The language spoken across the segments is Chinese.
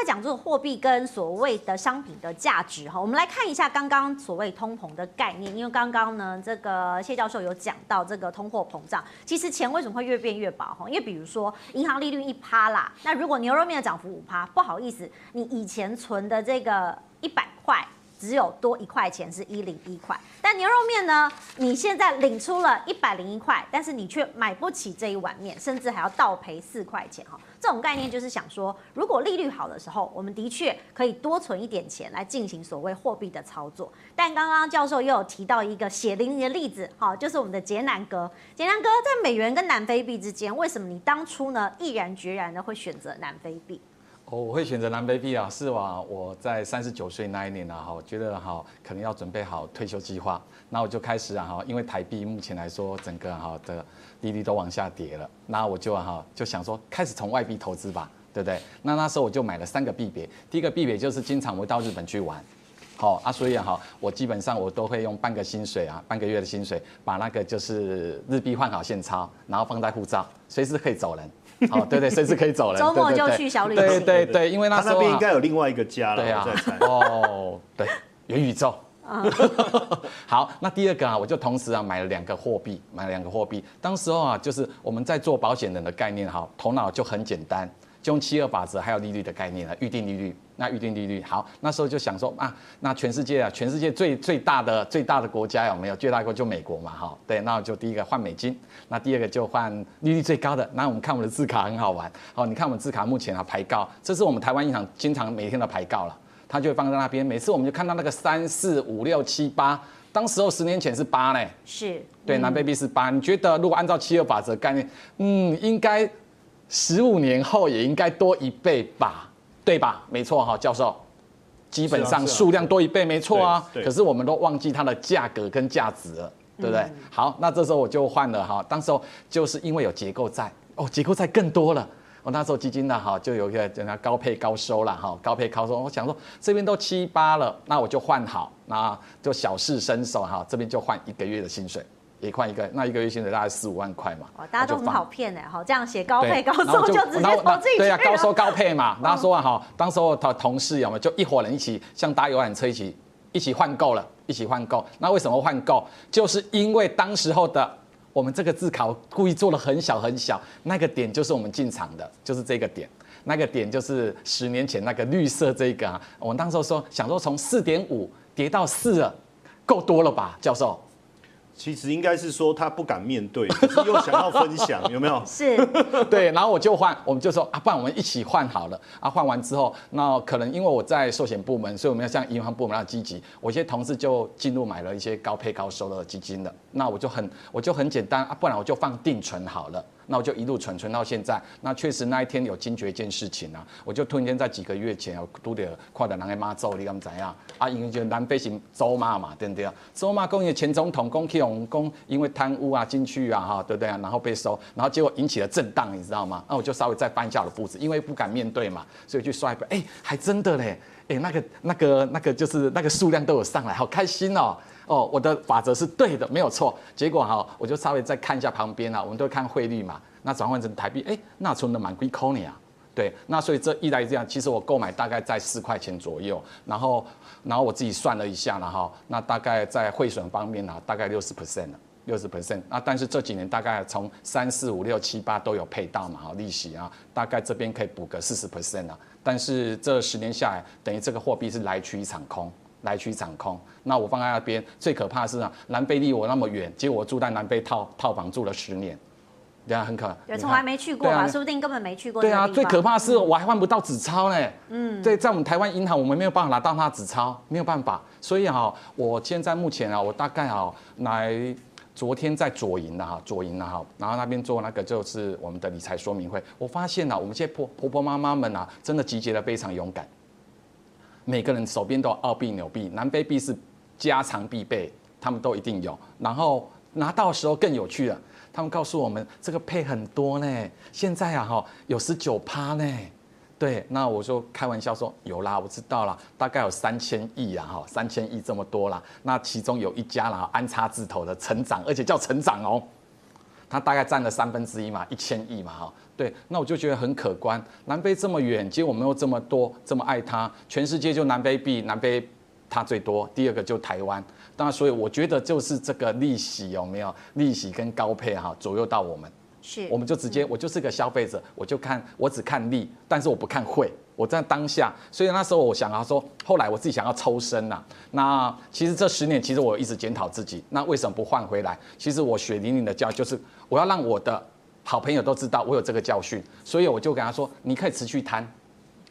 在讲这个货币跟所谓的商品的价值哈，我们来看一下刚刚所谓通膨的概念，因为刚刚呢，这个谢教授有讲到这个通货膨胀，其实钱为什么会越变越薄哈？因为比如说银行利率一趴啦，那如果牛肉面的涨幅五趴，不好意思，你以前存的这个一百块。只有多一块钱是一零一块，但牛肉面呢？你现在领出了一百零一块，但是你却买不起这一碗面，甚至还要倒赔四块钱哈。这种概念就是想说，如果利率好的时候，我们的确可以多存一点钱来进行所谓货币的操作。但刚刚教授又有提到一个血淋淋的例子，哈，就是我们的捷南哥。捷南哥在美元跟南非币之间，为什么你当初呢毅然决然的会选择南非币？我会选择南非币啊，是哇？我在三十九岁那一年啊，哈，觉得哈，可能要准备好退休计划，那我就开始啊，哈，因为台币目前来说，整个哈的利率都往下跌了，那我就哈就想说，开始从外币投资吧，对不对？那那时候我就买了三个币别，第一个币别就是经常会到日本去玩，好啊，所以哈，我基本上我都会用半个薪水啊，半个月的薪水，把那个就是日币换好现钞，然后放在护照，随时可以走人。哦，对对，随时可以走了。周末就去小旅行。对对对，因为那时候他那边应该有另外一个家了。对啊。哦，对，元宇宙。好，那第二个啊，我就同时啊买了两个货币，买了两个货币。当时候啊，就是我们在做保险人的概念哈，头脑就很简单。就用七二法则还有利率的概念了，预定利率，那预定利率好，那时候就想说啊，那全世界啊，全世界最最大的最大的国家有没有？最大国就美国嘛，哈，对，那我就第一个换美金，那第二个就换利率最高的。那我们看我们的字卡很好玩，好，你看我们字卡目前啊牌告，这是我们台湾银行经常每天的牌告了，它就会放在那边，每次我们就看到那个三四五六七八，当时候十年前是八呢，是对，南非币是八，你觉得如果按照七二法则概念，嗯，应该。十五年后也应该多一倍吧，对吧？没错哈，教授，基本上数量多一倍，没错啊。可是我们都忘记它的价格跟价值了，对不对？好，那这时候我就换了哈，当时候就是因为有结构债哦，结构债更多了。我那时候基金呢哈，就有一个叫它高配高收了哈，高配高收。我想说这边都七八了，那我就换好，那就小试身手哈，这边就换一个月的薪水。一块一个，那一个月薪水大概四五万块嘛。哦，大家都很好骗哎，好，这样写高配高收就直接投进去。对啊，高收高配嘛。然后说啊哈，当时候同同事有没有就一伙人一起像搭游览车一起一起换购了，一起换购。那为什么换购？就是因为当时候的我们这个字考故意做的很小很小，那个点就是我们进场的，就是这个点，那个点就是十年前那个绿色这个啊。我们当时候说想说从四点五跌到四了，够多了吧，教授？其实应该是说他不敢面对，可是又想要分享，有没有？是，对，然后我就换，我们就说啊，不然我们一起换好了啊。换完之后，那可能因为我在寿险部门，所以我们要像银行部门那样积极。我一些同事就进入买了一些高配高收的基金了。那我就很，我就很简单啊，不然我就放定存好了。那我就一路存存到现在。那确实那一天有惊觉一件事情啊，我就突然间在几个月前，我拄到看到人家妈祖，你敢知影？啊，因为就南非是祖妈嘛，对不对啊？祖妈讲，因为前总统讲去用讲，因为贪污啊进去啊，哈，对不对啊？然后被收，然后结果引起了震荡，你知道吗？那我就稍微再翻一下我的簿子，因为不敢面对嘛，所以去刷一本，哎，还真的嘞，哎，那个那个那个就是那个数量都有上来，好开心哦。哦，我的法则是对的，没有错。结果哈，我就稍微再看一下旁边啊，我们都看汇率嘛。那转换成台币，哎，那存的蛮贵扣你啊。对，那所以这一来这样，其实我购买大概在四块钱左右。然后，然后我自己算了一下了哈，那大概在汇损方面呢，大概六十 percent 了，六十 percent。那但是这几年大概从三四五六七八都有配到嘛，哈，利息啊，大概这边可以补个四十 percent 啊。但是这十年下来，等于这个货币是来去一场空。来去掌控，那我放在那边，最可怕的是啊，南非离我那么远，结果我住在南非套套房住了十年，对啊，很可怕。对，从来没去过嘛，说不定根本没去过。对啊，最可怕的是我还换不到纸钞呢。嗯，对，在我们台湾银行，我们没有办法拿到它纸钞，没有办法。所以哈，我现在目前啊，我大概啊来昨天在左营的哈，左营的哈，然后那边做那个就是我们的理财说明会，我发现啊，我们这些婆婆婆妈妈们啊，真的集结的非常勇敢。每个人手边都有澳币、纽币、南非币是家常必备，他们都一定有。然后拿到时候更有趣了，他们告诉我们这个配很多呢，现在啊哈有十九趴呢。对，那我就开玩笑说有啦，我知道了，大概有三千亿啊哈，三千亿这么多啦。那其中有一家啦，安插字头的成长，而且叫成长哦。它大概占了三分之一嘛，一千亿嘛哈。对，那我就觉得很可观。南非这么远，结果我们又这么多，这么爱它，全世界就南非币，南非它最多，第二个就台湾。当然，所以我觉得就是这个利息有没有利息跟高配哈左右到我们。是，我们就直接，我就是个消费者，我就看，我只看利，但是我不看汇。我在当下，所以那时候我想要说，后来我自己想要抽身呐。那其实这十年，其实我一直检讨自己，那为什么不换回来？其实我血淋淋的教就是，我要让我的好朋友都知道我有这个教训，所以我就跟他说，你可以持续贪，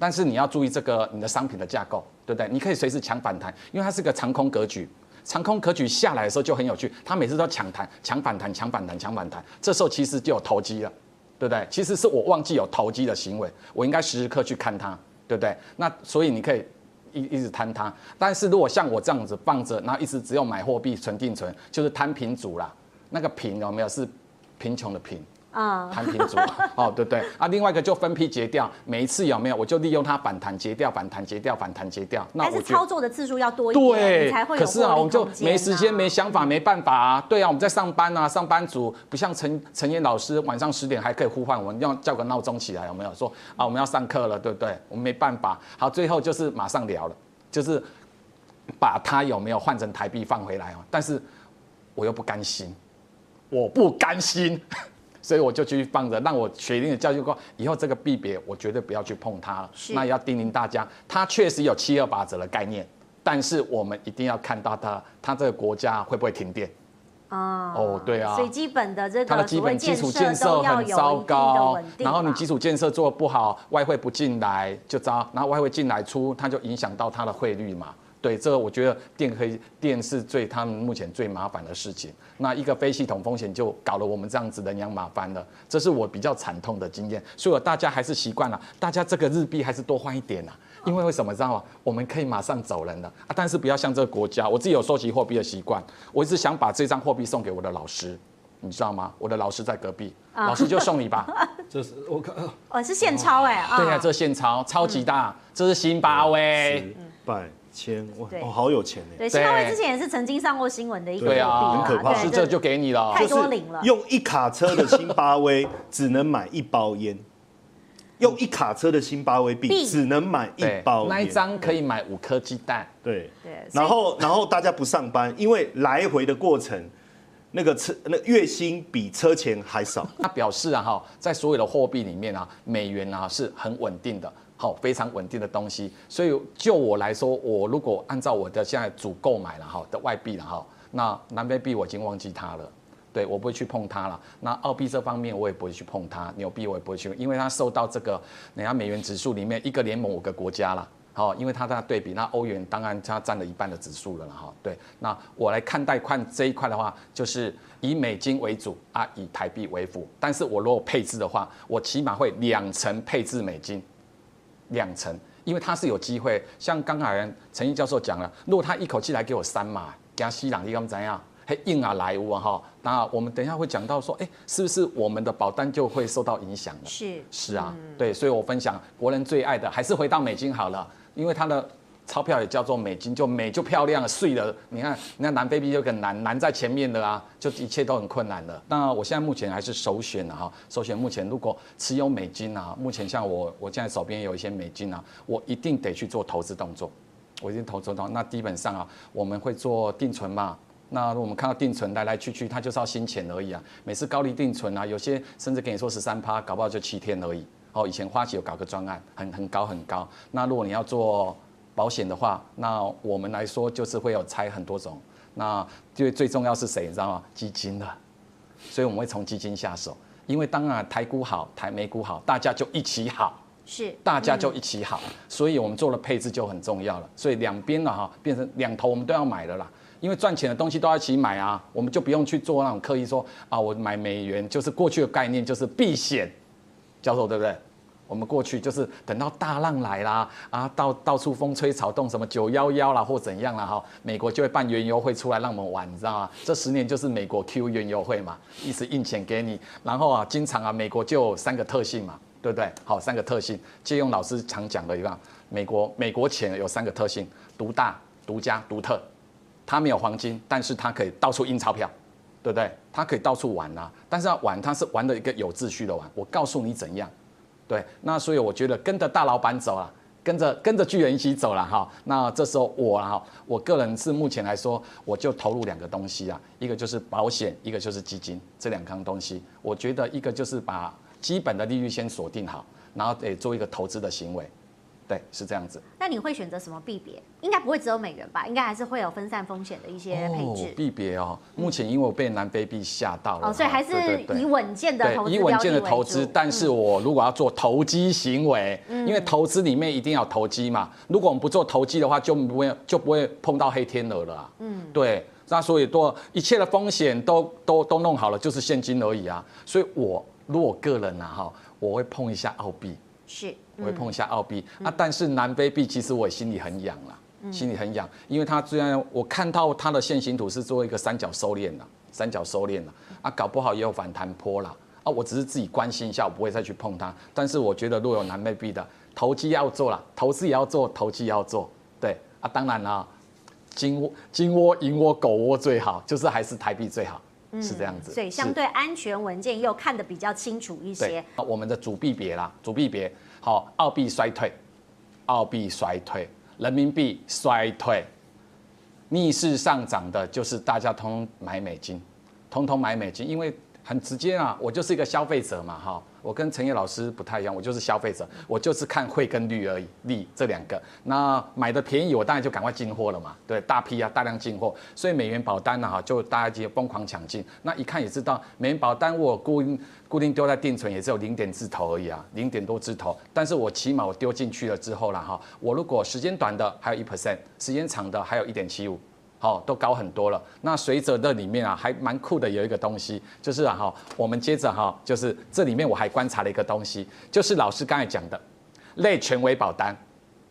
但是你要注意这个你的商品的架构，对不对？你可以随时抢反弹，因为它是个长空格局。长空格局下来的时候就很有趣，他每次都抢弹、抢反弹、抢反弹、抢反弹，这时候其实就有投机了，对不对？其实是我忘记有投机的行为，我应该时时刻去看它，对不对？那所以你可以一一直贪它，但是如果像我这样子放着，然后一直只有买货币存定存，就是摊平组啦。那个贫有没有是贫穷的贫？啊，摊平组哦，对对啊，另外一个就分批截掉，每一次有没有，我就利用它反弹截掉，反弹截掉，反弹截掉。那我但是操作的次数要多一点，对，才会有。可是啊，我们就没时间、没想法、没办法啊。对啊，我们在上班啊，上班族不像陈陈燕老师晚上十点还可以呼唤我们，要叫个闹钟起来，有没有说啊？我们要上课了，对不对？我们没办法。好，最后就是马上聊了，就是把它有没有换成台币放回来啊。但是我又不甘心，我不甘心。所以我就继续放着，让我血淋淋的教训过，以后这个币别我绝对不要去碰它了。那也要叮咛大家，它确实有七二八折的概念，但是我们一定要看到它，它这个国家会不会停电？啊，哦，对啊，所以基本的这个它的基本基础建设很糟糕，然后你基础建设做得不好，外汇不进来就糟，然后外汇进来出，它就影响到它的汇率嘛。对，这个我觉得电可以，电是最他们目前最麻烦的事情。那一个非系统风险就搞了我们这样子人仰马翻了，这是我比较惨痛的经验。所以大家还是习惯了，大家这个日币还是多换一点呐、啊，因为为什么知道吗？我们可以马上走人的啊，但是不要像这个国家，我自己有收集货币的习惯，我一直想把这张货币送给我的老师，你知道吗？我的老师在隔壁，老师就送你吧。这是我看，哦，是现钞哎，对呀、啊，这现钞超级大，嗯、这是新巴威，拜。千哇哦，好有钱呢！对，新巴威之前也是曾经上过新闻的一个货币啊，很可怕。是这就给你了，太多领了。用一卡车的辛巴威 只能买一包烟，用一卡车的辛巴威币只能买一包。那一张可以买五颗鸡蛋。对对。然后然后大家不上班，因为来回的过程，那个车那月薪比车钱还少。他表示啊哈，在所有的货币里面啊，美元啊是很稳定的。好，非常稳定的东西，所以就我来说，我如果按照我的现在主购买了哈的外币了哈，那南非币我已经忘记它了，对，我不会去碰它了。那澳币这方面我也不会去碰它，纽币我也不会去，因为它受到这个人家美元指数里面一个联盟五个国家了，好，因为它在对比，那欧元当然它占了一半的指数了哈，对，那我来看待看这一块的话，就是以美金为主啊，以台币为辅，但是我如果配置的话，我起码会两成配置美金。两成，因为他是有机会，像刚才陈毅教授讲了，如果他一口气来给我三码，加西朗，力，他们怎样？嘿，硬啊来啊哈，那我们等一下会讲到说，哎，是不是我们的保单就会受到影响了？是是啊，对，所以我分享国人最爱的还是回到美金好了，因为它的。钞票也叫做美金，就美就漂亮了，碎了。你看，你看南非币就很难，难在前面的啊，就一切都很困难了。那我现在目前还是首选的哈，首选目前如果持有美金啊，目前像我，我现在手边有一些美金啊，我一定得去做投资动作，我一定投资动。那基本上啊，我们会做定存嘛。那我们看到定存来来去去，它就是要新钱而已啊。每次高利定存啊，有些甚至跟你说十三趴，搞不好就七天而已。哦，以前花旗有搞个专案，很很高很高。那如果你要做。保险的话，那我们来说就是会有拆很多种，那最最重要是谁，你知道吗？基金的，所以我们会从基金下手，因为当然台股好，台美股好，大家就一起好，是，大家就一起好，所以我们做了配置就很重要了，所以两边的哈变成两头我们都要买的啦，因为赚钱的东西都要一起买啊，我们就不用去做那种刻意说啊，我买美元就是过去的概念就是避险，教授对不对？我们过去就是等到大浪来啦，啊，到到处风吹草动，什么九幺幺啦或怎样啦哈，美国就会办原油会出来让我们玩，你知道吗？这十年就是美国 Q 原油会嘛，一直印钱给你，然后啊，经常啊，美国就有三个特性嘛，对不对？好，三个特性，借用老师常讲的一个，美国美国钱有三个特性：独大、独家、独特。它没有黄金，但是它可以到处印钞票。对不对？它可以到处玩啊，但是要玩，它是玩的一个有秩序的玩。我告诉你怎样，对，那所以我觉得跟着大老板走了，跟着跟着巨人一起走了哈。那这时候我哈，我个人是目前来说，我就投入两个东西啊，一个就是保险，一个就是基金，这两样东西，我觉得一个就是把基本的利率先锁定好，然后得做一个投资的行为。对，是这样子。那你会选择什么币别？应该不会只有美元吧？应该还是会有分散风险的一些配置。币别哦，目前因为我被南非币吓到了，哦，所以还是以稳健的投资，以稳健的投资。但是我如果要做投机行为，因为投资里面一定要投机嘛。如果我们不做投机的话，就不会就不会碰到黑天鹅了啊。嗯，对。那所以多一切的风险都都都弄好了，就是现金而已啊。所以我如果个人啊哈，我会碰一下澳币。是。我会碰一下澳币、嗯、啊，但是南非币其实我心里很痒啦，嗯、心里很痒，因为它虽然我看到它的线形图是做一个三角收敛了，三角收敛了啊，搞不好也有反弹坡啦啊，我只是自己关心一下，我不会再去碰它。但是我觉得如果有南非币的投机要做了，投资也要做，投机也要做，对啊，当然啦，金窝、金窝、银窝、狗窝最好，就是还是台币最好，嗯、是这样子。所以相对安全文件又看得比较清楚一些。我们的主币别啦，主币别。好，澳币衰退，澳币衰退，人民币衰退，逆势上涨的就是大家通通买美金，通通买美金，因为很直接啊，我就是一个消费者嘛，哈。我跟陈烨老师不太一样，我就是消费者，我就是看汇跟率而已，利这两个。那买的便宜，我当然就赶快进货了嘛，对，大批啊，大量进货。所以美元保单呢，哈，就大家就疯狂抢进。那一看也知道，美元保单我固定固定丢在定存，也只有零点字头而已啊，零点多字头。但是我起码我丢进去了之后了哈，我如果时间短的还有一 percent，时间长的还有一点七五。好，都高很多了。那随着这里面啊，还蛮酷的，有一个东西，就是啊哈，我们接着哈，就是这里面我还观察了一个东西，就是老师刚才讲的类权威保单，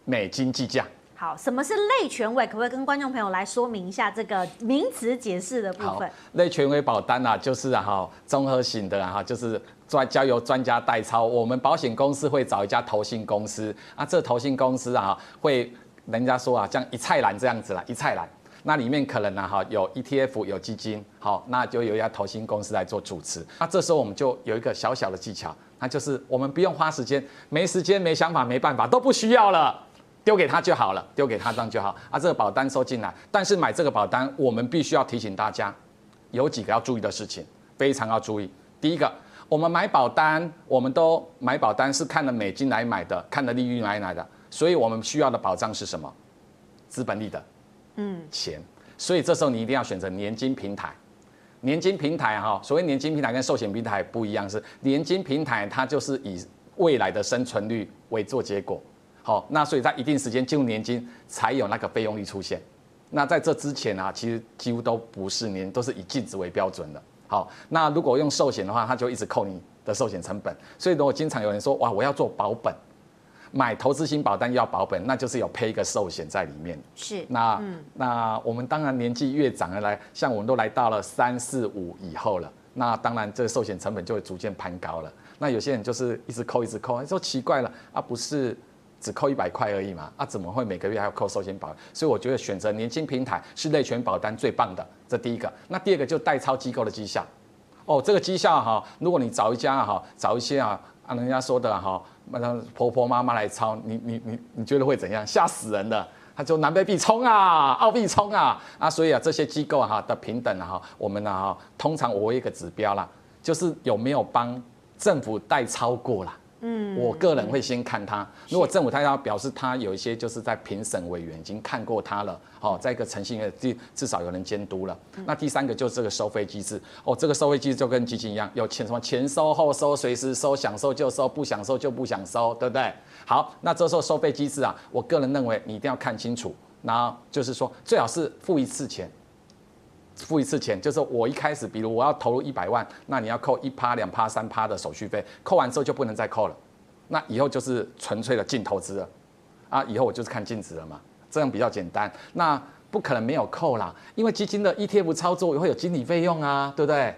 美金计价。好，什么是类权威？可不可以跟观众朋友来说明一下这个名词解释的部分？类权威保单啊，就是啊哈，综合型的哈，就是专交由专家代操。我们保险公司会找一家投信公司啊，这投信公司啊，会人家说啊，像一菜篮这样子啦，一菜篮。那里面可能呢哈有 ETF 有基金，好，那就有一家投信公司来做主持。那这时候我们就有一个小小的技巧，那就是我们不用花时间，没时间、没想法、没办法都不需要了，丢给他就好了，丢给他这样就好。啊，这个保单收进来，但是买这个保单，我们必须要提醒大家，有几个要注意的事情，非常要注意。第一个，我们买保单，我们都买保单是看了美金来买的，看了利率来买的，所以我们需要的保障是什么？资本利得。嗯，钱，所以这时候你一定要选择年金平台。年金平台哈，所谓年金平台跟寿险平台不一样，是年金平台它就是以未来的生存率为做结果。好，那所以在一定时间进入年金才有那个费用率出现。那在这之前啊，其实几乎都不是年，都是以净值为标准的。好，那如果用寿险的话，它就一直扣你的寿险成本。所以如果经常有人说哇，我要做保本。买投资型保单要保本，那就是有配一个寿险在里面。是，那、嗯、那我们当然年纪越长的来，像我们都来到了三四五以后了，那当然这个寿险成本就会逐渐攀高了。那有些人就是一直扣一直扣，说奇怪了啊，不是只扣一百块而已嘛？啊，怎么会每个月还要扣寿险保？所以我觉得选择年金平台是类权保单最棒的。这第一个，那第二个就代操机构的绩效。哦，这个绩效哈，如果你找一家哈，找一些啊，按人家说的哈。那婆婆妈妈来抄，你你你你觉得会怎样？吓死人的！他就南北必冲啊，澳币冲啊啊！所以啊，这些机构哈的平等哈，我们呢哈，通常我一个指标啦，就是有没有帮政府代操过啦。嗯，我个人会先看他。如果政府他要表示他有一些就是在评审委员已经看过他了，好，在一个诚信的至至少有人监督了。那第三个就是这个收费机制哦，这个收费机制就跟基金一样，有前什么前收后收，随时收，想收就收，不想收就不想收，对不对？好，那这时候收费机制啊，我个人认为你一定要看清楚。然后就是说，最好是付一次钱。付一次钱，就是我一开始，比如我要投入一百万，那你要扣一趴、两趴、三趴的手续费，扣完之后就不能再扣了，那以后就是纯粹的净投资了，啊，以后我就是看净值了嘛，这样比较简单。那不可能没有扣啦，因为基金的 ETF 操作也会有经理费用啊，对不对？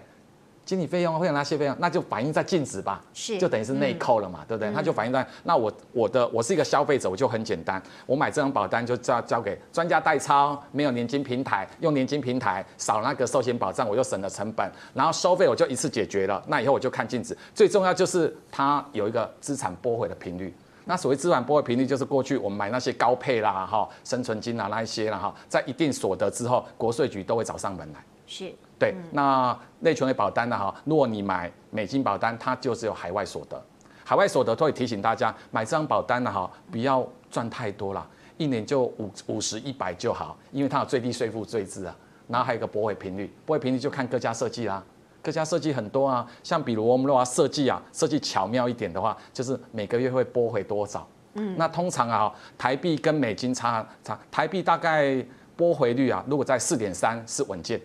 经理费用会有哪些费用？那就反映在净值吧，是，就等于是内扣了嘛，嗯、对不对？它就反映在那我我的我是一个消费者，我就很简单，我买这张保单就交交给专家代操，没有年金平台，用年金平台少那个寿险保障，我就省了成本，然后收费我就一次解决了。那以后我就看净值，最重要就是它有一个资产拨回的频率。那所谓资产拨回频率，就是过去我们买那些高配啦哈，生存金啊那一些啦哈，在一定所得之后，国税局都会找上门来。是。对，那内存的保单呢哈，如果你买美金保单，它就是有海外所得，海外所得都会提醒大家买这张保单呢哈，不要赚太多了，一年就五五十一百就好，因为它有最低税负税制啊，然后还有一个拨回频率，拨回频率就看各家设计啦，各家设计很多啊，像比如我们如果要设计啊，设计巧妙一点的话，就是每个月会拨回多少，嗯，那通常啊，台币跟美金差差，台币大概拨回率啊，如果在四点三是稳健。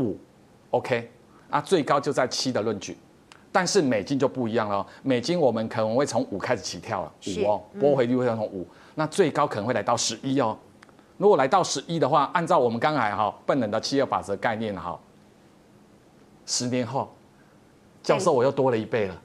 五，OK，啊，最高就在七的论据，但是美金就不一样了。美金我们可能会从五开始起跳了，五哦，拨回率会从五，那最高可能会来到十一哦。如果来到十一的话，按照我们刚才哈笨人的七二法则概念哈，十年后，教授我又多了一倍了。